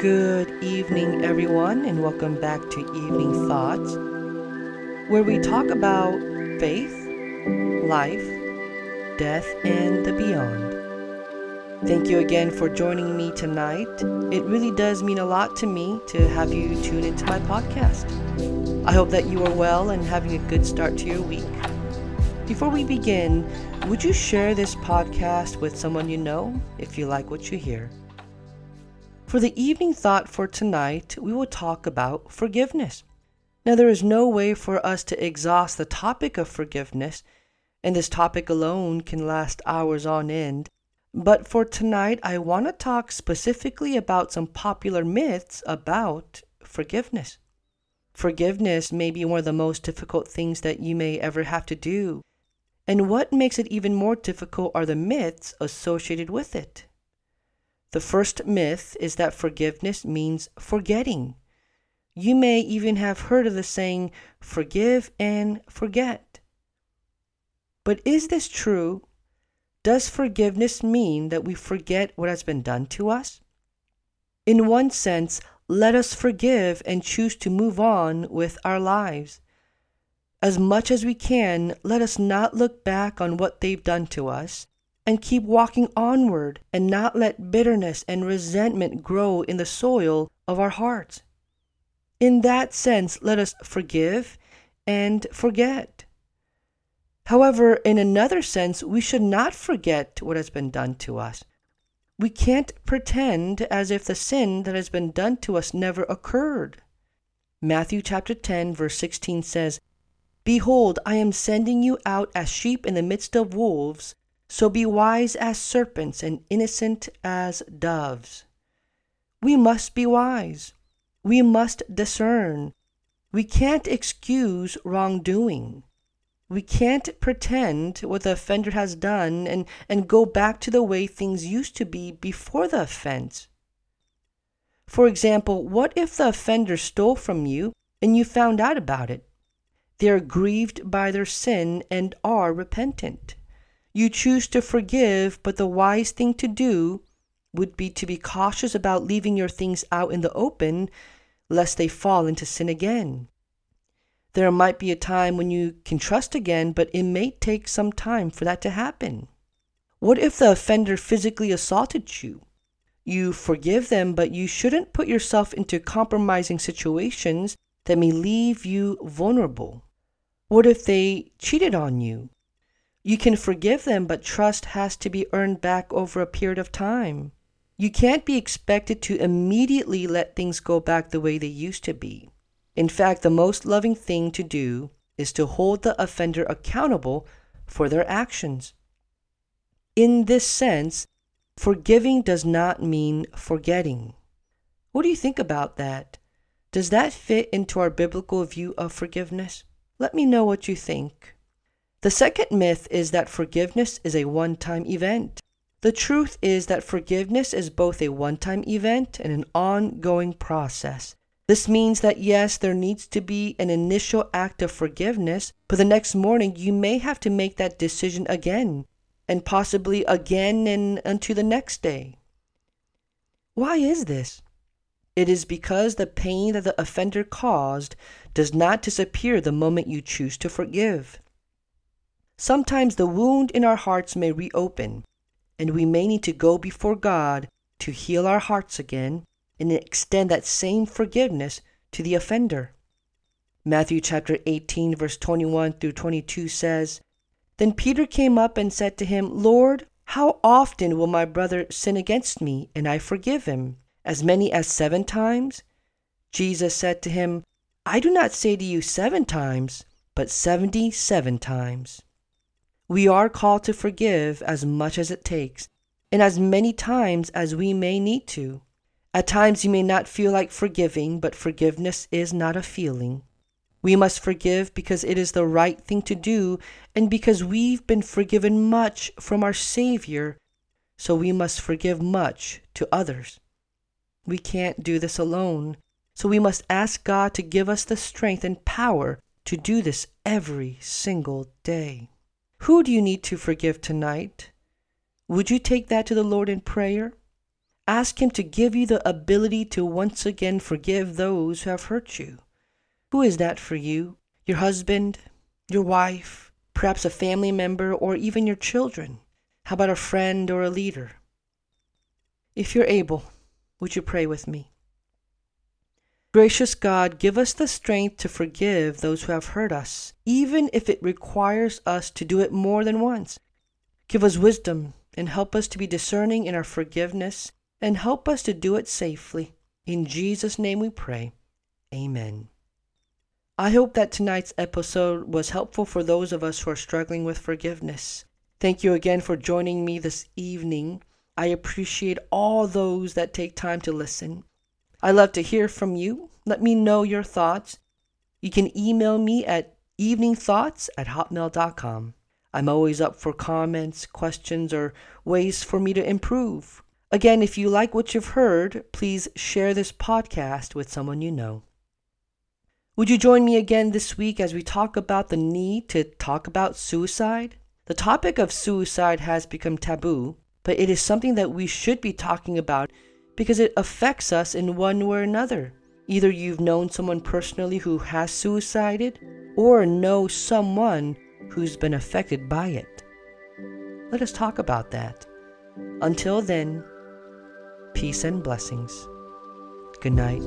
Good evening, everyone, and welcome back to Evening Thoughts, where we talk about faith, life, death, and the beyond. Thank you again for joining me tonight. It really does mean a lot to me to have you tune into my podcast. I hope that you are well and having a good start to your week. Before we begin, would you share this podcast with someone you know if you like what you hear? For the evening thought for tonight, we will talk about forgiveness. Now, there is no way for us to exhaust the topic of forgiveness, and this topic alone can last hours on end. But for tonight, I want to talk specifically about some popular myths about forgiveness. Forgiveness may be one of the most difficult things that you may ever have to do. And what makes it even more difficult are the myths associated with it. The first myth is that forgiveness means forgetting. You may even have heard of the saying, forgive and forget. But is this true? Does forgiveness mean that we forget what has been done to us? In one sense, let us forgive and choose to move on with our lives. As much as we can, let us not look back on what they've done to us and keep walking onward and not let bitterness and resentment grow in the soil of our hearts. In that sense, let us forgive and forget. However, in another sense, we should not forget what has been done to us. We can't pretend as if the sin that has been done to us never occurred. Matthew chapter 10 verse 16 says, Behold, I am sending you out as sheep in the midst of wolves. So be wise as serpents and innocent as doves. We must be wise. We must discern. We can't excuse wrongdoing. We can't pretend what the offender has done and, and go back to the way things used to be before the offense. For example, what if the offender stole from you and you found out about it? They are grieved by their sin and are repentant. You choose to forgive, but the wise thing to do would be to be cautious about leaving your things out in the open, lest they fall into sin again. There might be a time when you can trust again, but it may take some time for that to happen. What if the offender physically assaulted you? You forgive them, but you shouldn't put yourself into compromising situations that may leave you vulnerable. What if they cheated on you? You can forgive them, but trust has to be earned back over a period of time. You can't be expected to immediately let things go back the way they used to be. In fact, the most loving thing to do is to hold the offender accountable for their actions. In this sense, forgiving does not mean forgetting. What do you think about that? Does that fit into our biblical view of forgiveness? Let me know what you think. The second myth is that forgiveness is a one time event. The truth is that forgiveness is both a one time event and an ongoing process. This means that yes, there needs to be an initial act of forgiveness, but the next morning you may have to make that decision again, and possibly again and unto the next day. Why is this? It is because the pain that the offender caused does not disappear the moment you choose to forgive. Sometimes the wound in our hearts may reopen, and we may need to go before God to heal our hearts again and extend that same forgiveness to the offender. Matthew chapter 18, verse 21 through 22 says, Then Peter came up and said to him, Lord, how often will my brother sin against me, and I forgive him? As many as seven times? Jesus said to him, I do not say to you seven times, but seventy seven times. We are called to forgive as much as it takes, and as many times as we may need to. At times you may not feel like forgiving, but forgiveness is not a feeling. We must forgive because it is the right thing to do and because we've been forgiven much from our Savior, so we must forgive much to others. We can't do this alone, so we must ask God to give us the strength and power to do this every single day. Who do you need to forgive tonight? Would you take that to the Lord in prayer? Ask Him to give you the ability to once again forgive those who have hurt you. Who is that for you? Your husband? Your wife? Perhaps a family member or even your children? How about a friend or a leader? If you're able, would you pray with me? Gracious God, give us the strength to forgive those who have hurt us, even if it requires us to do it more than once. Give us wisdom and help us to be discerning in our forgiveness and help us to do it safely. In Jesus' name we pray. Amen. I hope that tonight's episode was helpful for those of us who are struggling with forgiveness. Thank you again for joining me this evening. I appreciate all those that take time to listen. I love to hear from you. Let me know your thoughts. You can email me at eveningthoughts at hotmail.com. I'm always up for comments, questions, or ways for me to improve. Again, if you like what you've heard, please share this podcast with someone you know. Would you join me again this week as we talk about the need to talk about suicide? The topic of suicide has become taboo, but it is something that we should be talking about because it affects us in one way or another. Either you've known someone personally who has suicided, or know someone who's been affected by it. Let us talk about that. Until then, peace and blessings. Good night.